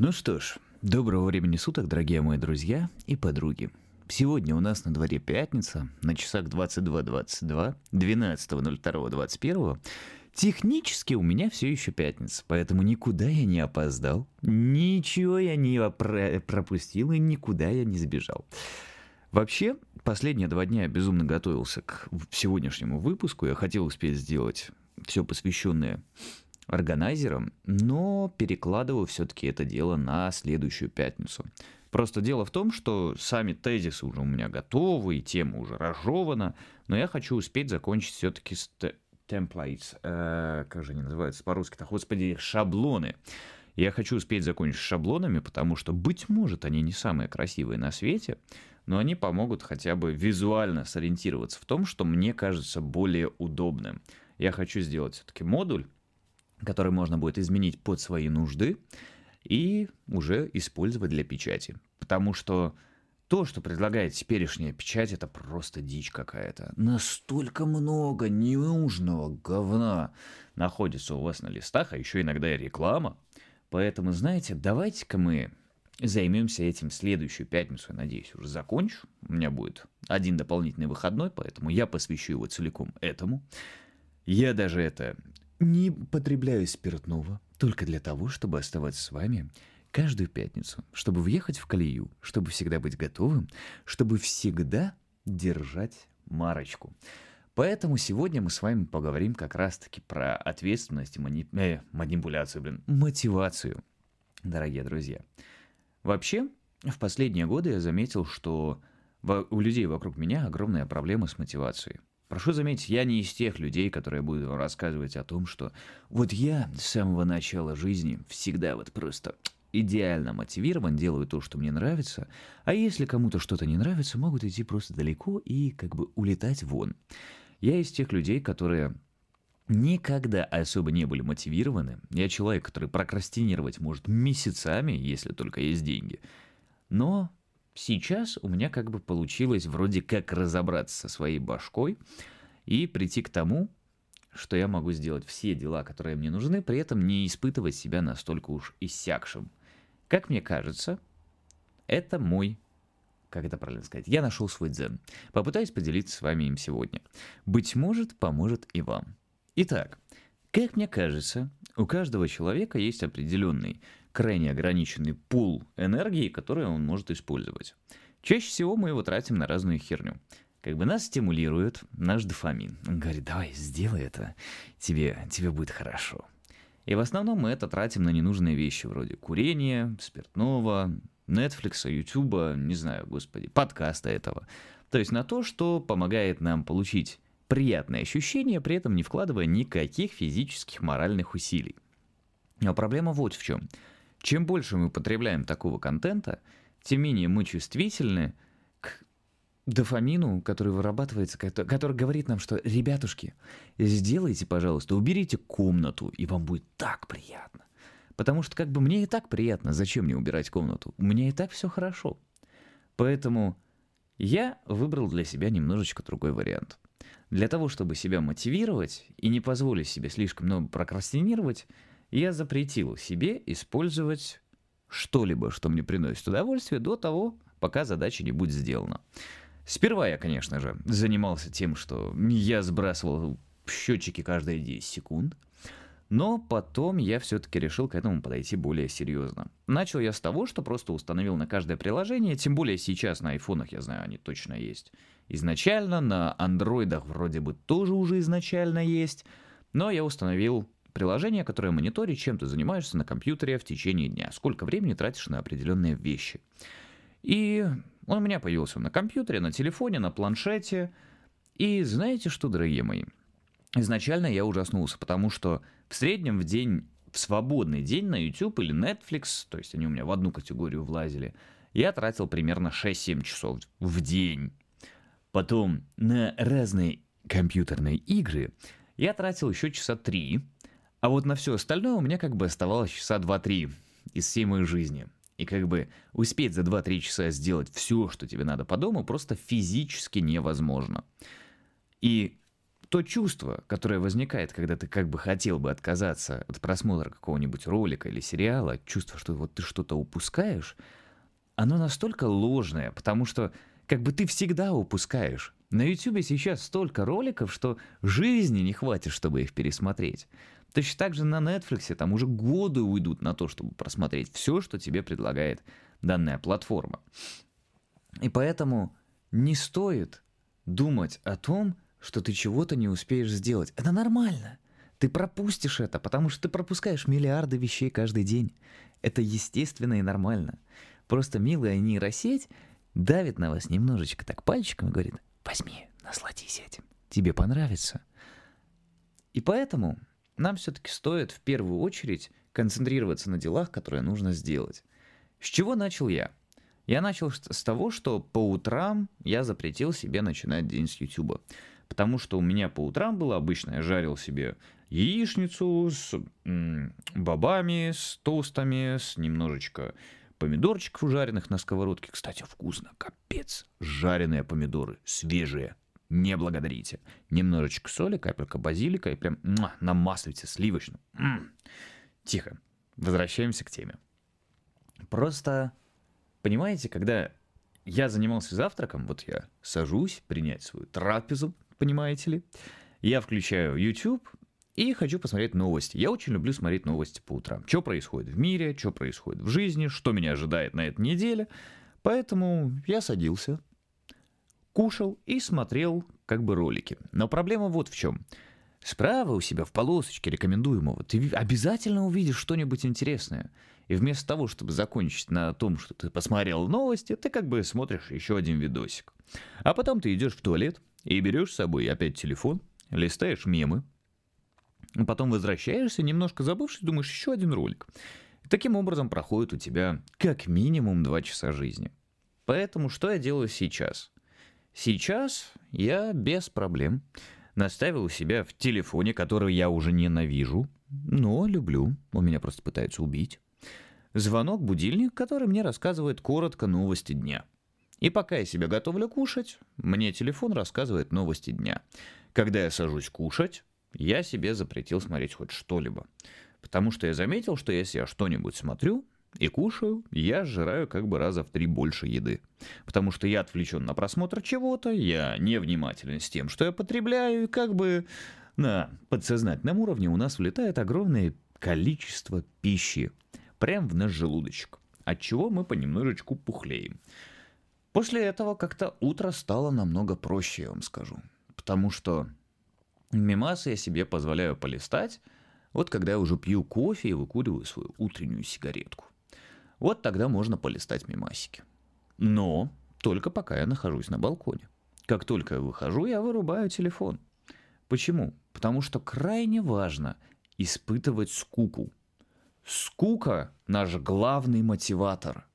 Ну что ж, доброго времени суток, дорогие мои друзья и подруги. Сегодня у нас на дворе пятница, на часах 22.22, 12.02.21. Технически у меня все еще пятница, поэтому никуда я не опоздал, ничего я не про- пропустил и никуда я не сбежал. Вообще, последние два дня я безумно готовился к сегодняшнему выпуску. Я хотел успеть сделать все посвященное органайзером, но перекладываю все-таки это дело на следующую пятницу. Просто дело в том, что сами тезисы уже у меня готовы, и тема уже разжевана, но я хочу успеть закончить все-таки с templates, э, как же они называются по-русски-то, господи, шаблоны. Я хочу успеть закончить с шаблонами, потому что, быть может, они не самые красивые на свете, но они помогут хотя бы визуально сориентироваться в том, что мне кажется более удобным. Я хочу сделать все-таки модуль, который можно будет изменить под свои нужды и уже использовать для печати. Потому что то, что предлагает теперешняя печать, это просто дичь какая-то. Настолько много ненужного говна находится у вас на листах, а еще иногда и реклама. Поэтому, знаете, давайте-ка мы займемся этим следующую пятницу, я надеюсь, уже закончу. У меня будет один дополнительный выходной, поэтому я посвящу его целиком этому. Я даже это не потребляю спиртного только для того, чтобы оставаться с вами каждую пятницу, чтобы въехать в колею, чтобы всегда быть готовым, чтобы всегда держать марочку. Поэтому сегодня мы с вами поговорим как раз-таки про ответственность и мани... э, манипуляцию, блин, мотивацию, дорогие друзья. Вообще, в последние годы я заметил, что у людей вокруг меня огромная проблема с мотивацией. Прошу заметить, я не из тех людей, которые будут рассказывать о том, что вот я с самого начала жизни всегда вот просто идеально мотивирован, делаю то, что мне нравится, а если кому-то что-то не нравится, могут идти просто далеко и как бы улетать вон. Я из тех людей, которые никогда особо не были мотивированы. Я человек, который прокрастинировать может месяцами, если только есть деньги. Но Сейчас у меня как бы получилось вроде как разобраться со своей башкой и прийти к тому, что я могу сделать все дела, которые мне нужны, при этом не испытывать себя настолько уж иссякшим. Как мне кажется, это мой как это правильно сказать, я нашел свой дзен. Попытаюсь поделиться с вами им сегодня. Быть может, поможет и вам. Итак, как мне кажется, у каждого человека есть определенный крайне ограниченный пул энергии, который он может использовать. Чаще всего мы его тратим на разную херню. Как бы нас стимулирует наш дофамин. Он говорит, давай, сделай это, тебе, тебе будет хорошо. И в основном мы это тратим на ненужные вещи, вроде курения, спиртного, Netflix, YouTube, не знаю, господи, подкаста этого. То есть на то, что помогает нам получить приятные ощущения, при этом не вкладывая никаких физических, моральных усилий. Но проблема вот в чем. Чем больше мы потребляем такого контента, тем менее мы чувствительны к дофамину, который вырабатывается, который говорит нам, что, ребятушки, сделайте, пожалуйста, уберите комнату, и вам будет так приятно. Потому что как бы мне и так приятно, зачем мне убирать комнату? У меня и так все хорошо. Поэтому я выбрал для себя немножечко другой вариант. Для того, чтобы себя мотивировать и не позволить себе слишком много прокрастинировать, я запретил себе использовать что-либо, что мне приносит удовольствие, до того, пока задача не будет сделана. Сперва я, конечно же, занимался тем, что я сбрасывал счетчики каждые 10 секунд, но потом я все-таки решил к этому подойти более серьезно. Начал я с того, что просто установил на каждое приложение, тем более сейчас на айфонах, я знаю, они точно есть. Изначально на андроидах вроде бы тоже уже изначально есть, но я установил приложение, которое мониторит, чем ты занимаешься на компьютере в течение дня, сколько времени тратишь на определенные вещи. И он у меня появился на компьютере, на телефоне, на планшете. И знаете что, дорогие мои? Изначально я ужаснулся, потому что в среднем в день, в свободный день на YouTube или Netflix, то есть они у меня в одну категорию влазили, я тратил примерно 6-7 часов в день. Потом на разные компьютерные игры я тратил еще часа 3, а вот на все остальное у меня как бы оставалось часа 2-3 из всей моей жизни. И как бы успеть за 2-3 часа сделать все, что тебе надо по дому, просто физически невозможно. И то чувство, которое возникает, когда ты как бы хотел бы отказаться от просмотра какого-нибудь ролика или сериала, чувство, что вот ты что-то упускаешь, оно настолько ложное, потому что как бы ты всегда упускаешь. На YouTube сейчас столько роликов, что жизни не хватит, чтобы их пересмотреть. Точно так же на Netflix там уже годы уйдут на то, чтобы просмотреть все, что тебе предлагает данная платформа. И поэтому не стоит думать о том, что ты чего-то не успеешь сделать. Это нормально. Ты пропустишь это, потому что ты пропускаешь миллиарды вещей каждый день. Это естественно и нормально. Просто милая нейросеть давит на вас немножечко так пальчиком и говорит, возьми, насладись этим, тебе понравится. И поэтому нам все-таки стоит в первую очередь концентрироваться на делах, которые нужно сделать. С чего начал я? Я начал с того, что по утрам я запретил себе начинать день с YouTube. Потому что у меня по утрам было обычно, я жарил себе яичницу с бобами, с тостами, с немножечко помидорчиков жареных на сковородке. Кстати, вкусно, капец. Жареные помидоры, свежие. Не благодарите. Немножечко соли, капелька базилика и прям муа, на маслице сливочном. М-м. Тихо. Возвращаемся к теме. Просто, понимаете, когда я занимался завтраком, вот я сажусь принять свою трапезу, понимаете ли, я включаю YouTube и хочу посмотреть новости. Я очень люблю смотреть новости по утрам. Что происходит в мире, что происходит в жизни, что меня ожидает на этой неделе. Поэтому я садился, кушал и смотрел как бы ролики. Но проблема вот в чем. Справа у себя в полосочке рекомендуемого ты обязательно увидишь что-нибудь интересное. И вместо того, чтобы закончить на том, что ты посмотрел новости, ты как бы смотришь еще один видосик. А потом ты идешь в туалет и берешь с собой опять телефон, листаешь мемы, потом возвращаешься, немножко забывшись, думаешь, еще один ролик. Таким образом проходит у тебя как минимум два часа жизни. Поэтому что я делаю сейчас? Сейчас я без проблем наставил у себя в телефоне, который я уже ненавижу, но люблю, он меня просто пытается убить, звонок, будильник, который мне рассказывает коротко новости дня. И пока я себя готовлю кушать, мне телефон рассказывает новости дня. Когда я сажусь кушать, я себе запретил смотреть хоть что-либо. Потому что я заметил, что если я что-нибудь смотрю и кушаю, я сжираю как бы раза в три больше еды. Потому что я отвлечен на просмотр чего-то, я невнимателен с тем, что я потребляю, и как бы на подсознательном уровне у нас влетает огромное количество пищи прямо в наш желудочек, от чего мы понемножечку пухлеем. После этого как-то утро стало намного проще, я вам скажу. Потому что мимасы я себе позволяю полистать, вот когда я уже пью кофе и выкуриваю свою утреннюю сигаретку. Вот тогда можно полистать мимасики. Но только пока я нахожусь на балконе. Как только я выхожу, я вырубаю телефон. Почему? Потому что крайне важно испытывать скуку. Скука – наш главный мотиватор.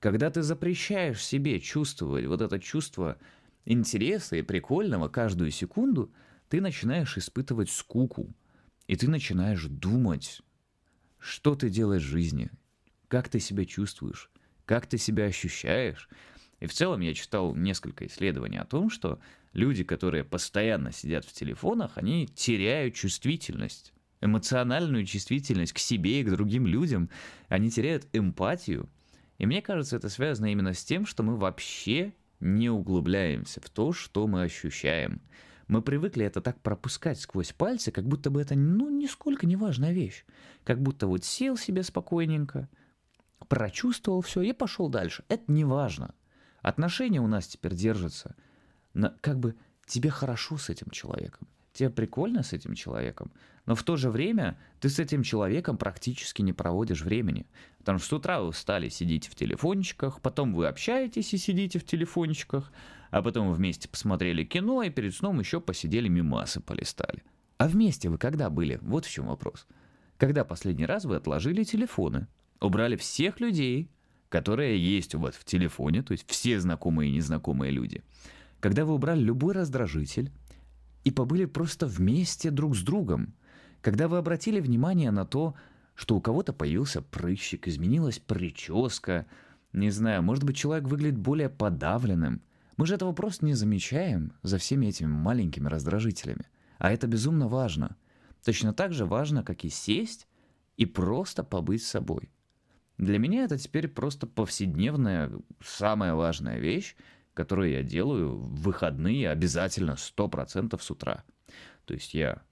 Когда ты запрещаешь себе чувствовать вот это чувство интереса и прикольного каждую секунду, ты начинаешь испытывать скуку. И ты начинаешь думать, что ты делаешь в жизни, как ты себя чувствуешь, как ты себя ощущаешь. И в целом я читал несколько исследований о том, что люди, которые постоянно сидят в телефонах, они теряют чувствительность эмоциональную чувствительность к себе и к другим людям, они теряют эмпатию. И мне кажется, это связано именно с тем, что мы вообще не углубляемся в то, что мы ощущаем. Мы привыкли это так пропускать сквозь пальцы, как будто бы это, ну, нисколько не важная вещь. Как будто вот сел себе спокойненько, прочувствовал все и пошел дальше. Это не важно. Отношения у нас теперь держатся на, как бы тебе хорошо с этим человеком тебе прикольно с этим человеком, но в то же время ты с этим человеком практически не проводишь времени. Потому что с утра вы встали, сидите в телефончиках, потом вы общаетесь и сидите в телефончиках, а потом вы вместе посмотрели кино и перед сном еще посидели мимасы полистали. А вместе вы когда были? Вот в чем вопрос. Когда последний раз вы отложили телефоны, убрали всех людей, которые есть у вас в телефоне, то есть все знакомые и незнакомые люди. Когда вы убрали любой раздражитель, и побыли просто вместе друг с другом. Когда вы обратили внимание на то, что у кого-то появился прыщик, изменилась прическа, не знаю, может быть, человек выглядит более подавленным. Мы же этого просто не замечаем за всеми этими маленькими раздражителями. А это безумно важно. Точно так же важно, как и сесть и просто побыть собой. Для меня это теперь просто повседневная, самая важная вещь, которую я делаю в выходные обязательно 100% с утра. То есть я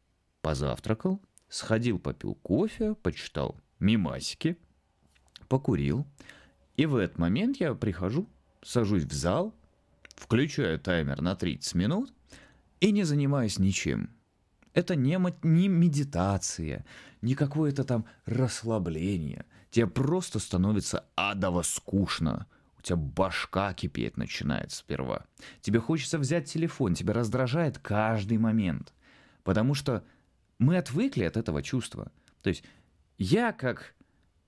позавтракал, сходил, попил кофе, почитал мимасики, покурил, и в этот момент я прихожу, сажусь в зал, включаю таймер на 30 минут и не занимаюсь ничем. Это не, не медитация, не какое-то там расслабление. Тебе просто становится адово скучно. Тебя башка кипеть начинает сперва. Тебе хочется взять телефон, тебя раздражает каждый момент. Потому что мы отвыкли от этого чувства. То есть я, как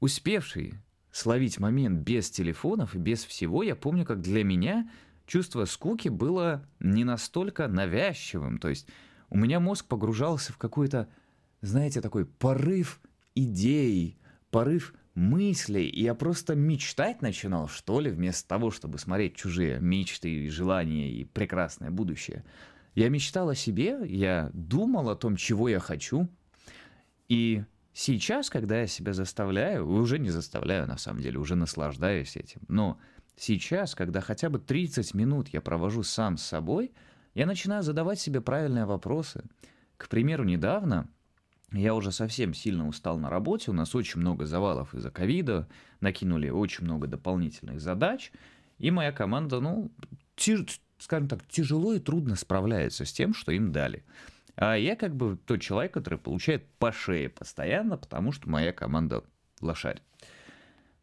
успевший словить момент без телефонов и без всего, я помню, как для меня чувство скуки было не настолько навязчивым. То есть у меня мозг погружался в какой-то, знаете, такой порыв идей, порыв мыслей, и я просто мечтать начинал, что ли, вместо того, чтобы смотреть чужие мечты и желания и прекрасное будущее. Я мечтал о себе, я думал о том, чего я хочу, и Сейчас, когда я себя заставляю, уже не заставляю на самом деле, уже наслаждаюсь этим, но сейчас, когда хотя бы 30 минут я провожу сам с собой, я начинаю задавать себе правильные вопросы. К примеру, недавно я уже совсем сильно устал на работе, у нас очень много завалов из-за ковида, накинули очень много дополнительных задач, и моя команда, ну, тяж, скажем так, тяжело и трудно справляется с тем, что им дали. А я как бы тот человек, который получает по шее постоянно, потому что моя команда лошарит.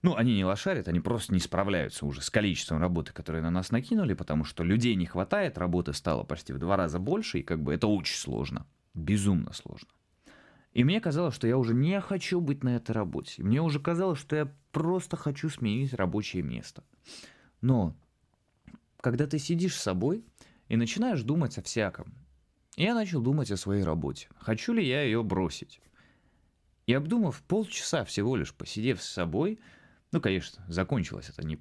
Ну, они не лошарят, они просто не справляются уже с количеством работы, которые на нас накинули, потому что людей не хватает, работы стало почти в два раза больше, и как бы это очень сложно, безумно сложно. И мне казалось, что я уже не хочу быть на этой работе. Мне уже казалось, что я просто хочу сменить рабочее место. Но когда ты сидишь с собой и начинаешь думать о всяком, я начал думать о своей работе. Хочу ли я ее бросить? И обдумав полчаса всего лишь, посидев с собой, ну, конечно, закончилось это не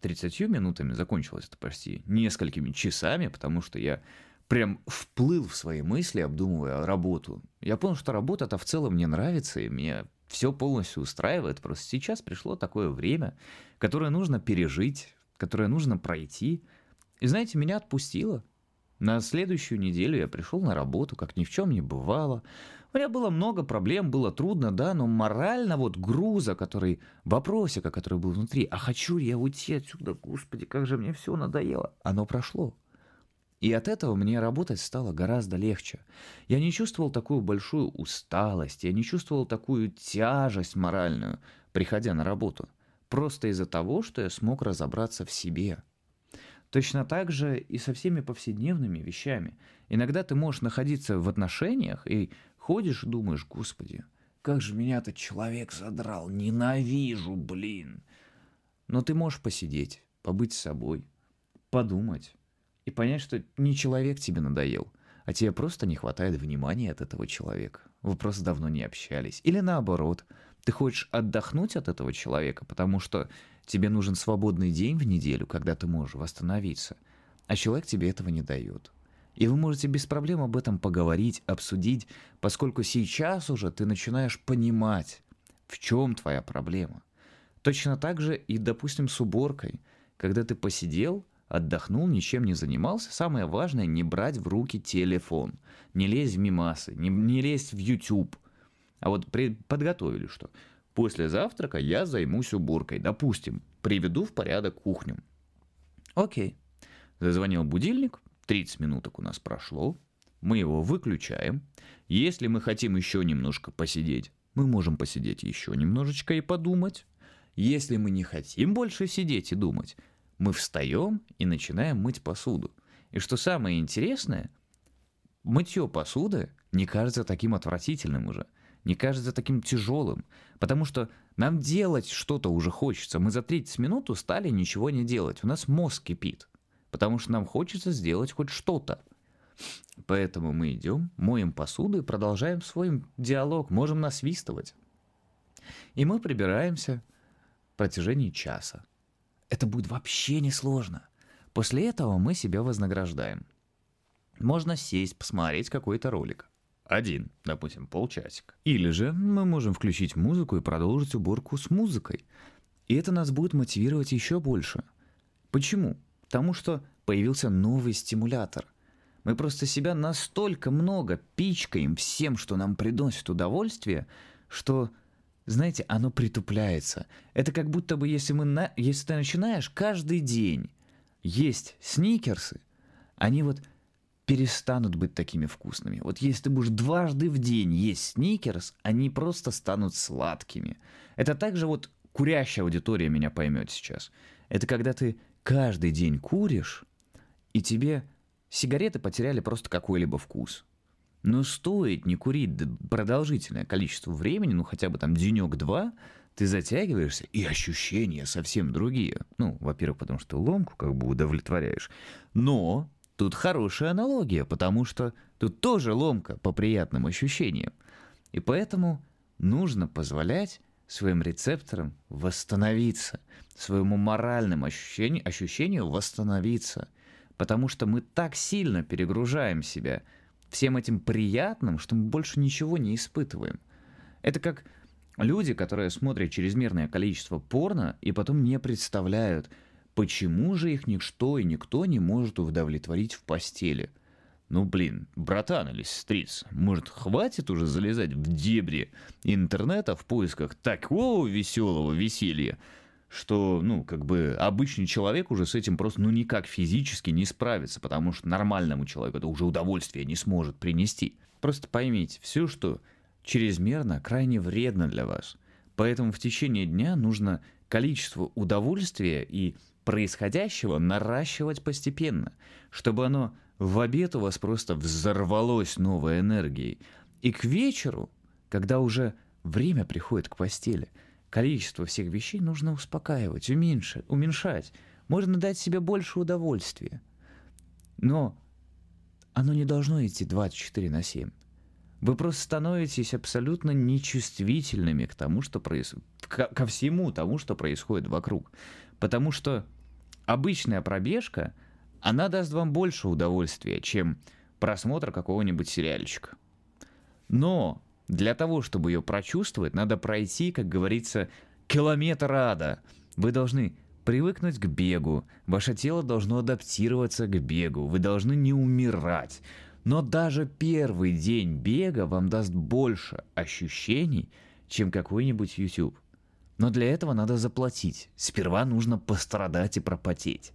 30 минутами, закончилось это почти несколькими часами, потому что я прям вплыл в свои мысли, обдумывая работу. Я понял, что работа-то в целом мне нравится, и мне все полностью устраивает. Просто сейчас пришло такое время, которое нужно пережить, которое нужно пройти. И знаете, меня отпустило. На следующую неделю я пришел на работу, как ни в чем не бывало. У меня было много проблем, было трудно, да, но морально вот груза, который, вопросика, который был внутри, а хочу я уйти отсюда, господи, как же мне все надоело, оно прошло. И от этого мне работать стало гораздо легче. Я не чувствовал такую большую усталость, я не чувствовал такую тяжесть моральную, приходя на работу. Просто из-за того, что я смог разобраться в себе – Точно так же и со всеми повседневными вещами. Иногда ты можешь находиться в отношениях и ходишь и думаешь, господи, как же меня этот человек задрал, ненавижу, блин. Но ты можешь посидеть, побыть с собой, подумать и понять, что не человек тебе надоел, а тебе просто не хватает внимания от этого человека. Вы просто давно не общались. Или наоборот, ты хочешь отдохнуть от этого человека, потому что тебе нужен свободный день в неделю, когда ты можешь восстановиться, а человек тебе этого не дает. И вы можете без проблем об этом поговорить, обсудить, поскольку сейчас уже ты начинаешь понимать, в чем твоя проблема. Точно так же и, допустим, с уборкой. Когда ты посидел, отдохнул, ничем не занимался, самое важное не брать в руки телефон, не лезть в мимасы, не, не лезть в YouTube, а вот при, подготовили что. После завтрака я займусь уборкой. Допустим, приведу в порядок кухню. Окей. Зазвонил будильник, 30 минуток у нас прошло. Мы его выключаем. Если мы хотим еще немножко посидеть, мы можем посидеть еще немножечко и подумать. Если мы не хотим больше сидеть и думать, мы встаем и начинаем мыть посуду. И что самое интересное, мытье посуды не кажется таким отвратительным уже – не кажется таким тяжелым, потому что нам делать что-то уже хочется. Мы за 30 минут устали ничего не делать. У нас мозг кипит, потому что нам хочется сделать хоть что-то. Поэтому мы идем, моем посуду и продолжаем свой диалог, можем насвистывать. И мы прибираемся в протяжении часа. Это будет вообще несложно. После этого мы себя вознаграждаем. Можно сесть, посмотреть какой-то ролик. Один, допустим, полчасика. Или же мы можем включить музыку и продолжить уборку с музыкой. И это нас будет мотивировать еще больше. Почему? Потому что появился новый стимулятор. Мы просто себя настолько много пичкаем всем, что нам приносит удовольствие, что, знаете, оно притупляется. Это как будто бы, если, мы на... если ты начинаешь каждый день есть сникерсы, они вот перестанут быть такими вкусными. Вот если ты будешь дважды в день есть сникерс, они просто станут сладкими. Это также вот курящая аудитория меня поймет сейчас. Это когда ты каждый день куришь, и тебе сигареты потеряли просто какой-либо вкус. Но стоит не курить продолжительное количество времени, ну хотя бы там денек-два, ты затягиваешься, и ощущения совсем другие. Ну, во-первых, потому что ломку как бы удовлетворяешь. Но тут хорошая аналогия, потому что тут тоже ломка по приятным ощущениям. И поэтому нужно позволять своим рецепторам восстановиться, своему моральному ощущению, ощущению восстановиться. Потому что мы так сильно перегружаем себя всем этим приятным, что мы больше ничего не испытываем. Это как люди, которые смотрят чрезмерное количество порно и потом не представляют, почему же их ничто и никто не может удовлетворить в постели – ну, блин, братан или сестрица, может, хватит уже залезать в дебри интернета в поисках такого веселого веселья, что, ну, как бы обычный человек уже с этим просто, ну, никак физически не справится, потому что нормальному человеку это уже удовольствие не сможет принести. Просто поймите, все, что чрезмерно, крайне вредно для вас. Поэтому в течение дня нужно количество удовольствия и происходящего наращивать постепенно, чтобы оно в обед у вас просто взорвалось новой энергией. И к вечеру, когда уже время приходит к постели, количество всех вещей нужно успокаивать, уменьшать, уменьшать. Можно дать себе больше удовольствия. Но оно не должно идти 24 на 7. Вы просто становитесь абсолютно нечувствительными к тому, что происходит, ко всему тому, что происходит вокруг. Потому что обычная пробежка — она даст вам больше удовольствия, чем просмотр какого-нибудь сериальчика. Но для того, чтобы ее прочувствовать, надо пройти, как говорится, километр ада. Вы должны привыкнуть к бегу, ваше тело должно адаптироваться к бегу, вы должны не умирать. Но даже первый день бега вам даст больше ощущений, чем какой-нибудь YouTube. Но для этого надо заплатить. Сперва нужно пострадать и пропотеть.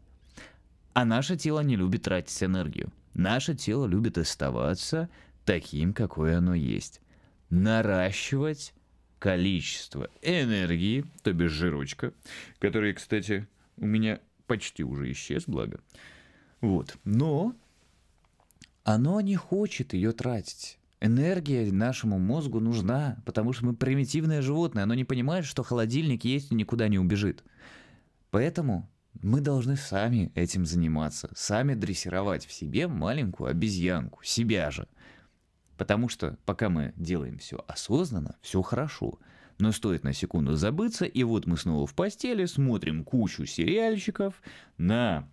А наше тело не любит тратить энергию. Наше тело любит оставаться таким, какое оно есть. Наращивать количество энергии, то бишь жирочка, который, кстати, у меня почти уже исчез, благо. Вот. Но оно не хочет ее тратить. Энергия нашему мозгу нужна, потому что мы примитивное животное, оно не понимает, что холодильник есть и никуда не убежит. Поэтому мы должны сами этим заниматься, сами дрессировать в себе маленькую обезьянку, себя же. Потому что пока мы делаем все осознанно, все хорошо. Но стоит на секунду забыться, и вот мы снова в постели, смотрим кучу сериальчиков, на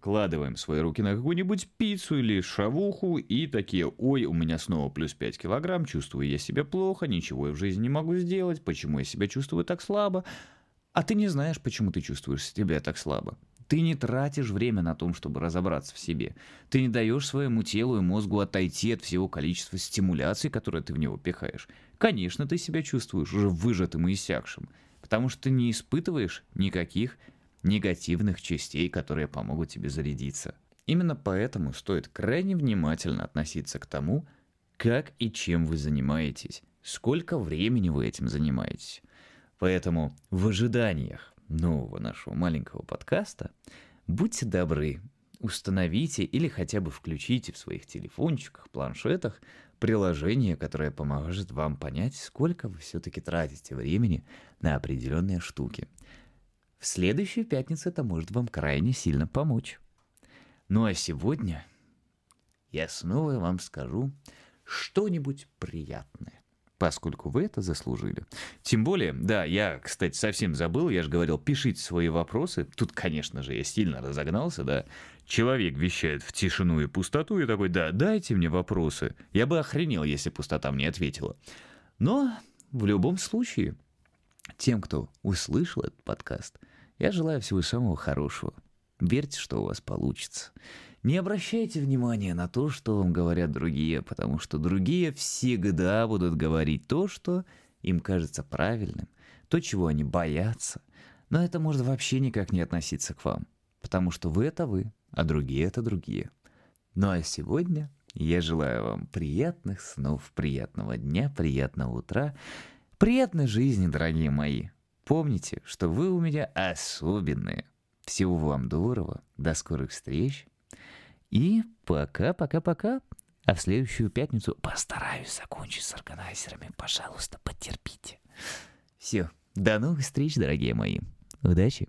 кладываем свои руки на какую-нибудь пиццу или шавуху и такие, ой, у меня снова плюс 5 килограмм, чувствую я себя плохо, ничего я в жизни не могу сделать, почему я себя чувствую так слабо, а ты не знаешь, почему ты чувствуешь себя так слабо. Ты не тратишь время на том, чтобы разобраться в себе. Ты не даешь своему телу и мозгу отойти от всего количества стимуляций, которые ты в него пихаешь. Конечно, ты себя чувствуешь уже выжатым и иссякшим, потому что ты не испытываешь никаких негативных частей, которые помогут тебе зарядиться. Именно поэтому стоит крайне внимательно относиться к тому, как и чем вы занимаетесь, сколько времени вы этим занимаетесь. Поэтому в ожиданиях нового нашего маленького подкаста будьте добры, установите или хотя бы включите в своих телефончиках, планшетах приложение, которое поможет вам понять, сколько вы все-таки тратите времени на определенные штуки. В следующую пятницу это может вам крайне сильно помочь. Ну а сегодня я снова вам скажу что-нибудь приятное. Поскольку вы это заслужили. Тем более, да, я, кстати, совсем забыл, я же говорил, пишите свои вопросы. Тут, конечно же, я сильно разогнался, да. Человек вещает в тишину и пустоту, и такой, да, дайте мне вопросы. Я бы охренел, если пустота мне ответила. Но в любом случае, тем, кто услышал этот подкаст, я желаю всего самого хорошего. Верьте, что у вас получится. Не обращайте внимания на то, что вам говорят другие, потому что другие всегда будут говорить то, что им кажется правильным, то, чего они боятся. Но это может вообще никак не относиться к вам, потому что вы — это вы, а другие — это другие. Ну а сегодня я желаю вам приятных снов, приятного дня, приятного утра, приятной жизни, дорогие мои. Помните, что вы у меня особенные. Всего вам доброго, до скорых встреч. И пока-пока-пока. А в следующую пятницу постараюсь закончить с органайзерами. Пожалуйста, потерпите. Все. До новых встреч, дорогие мои. Удачи.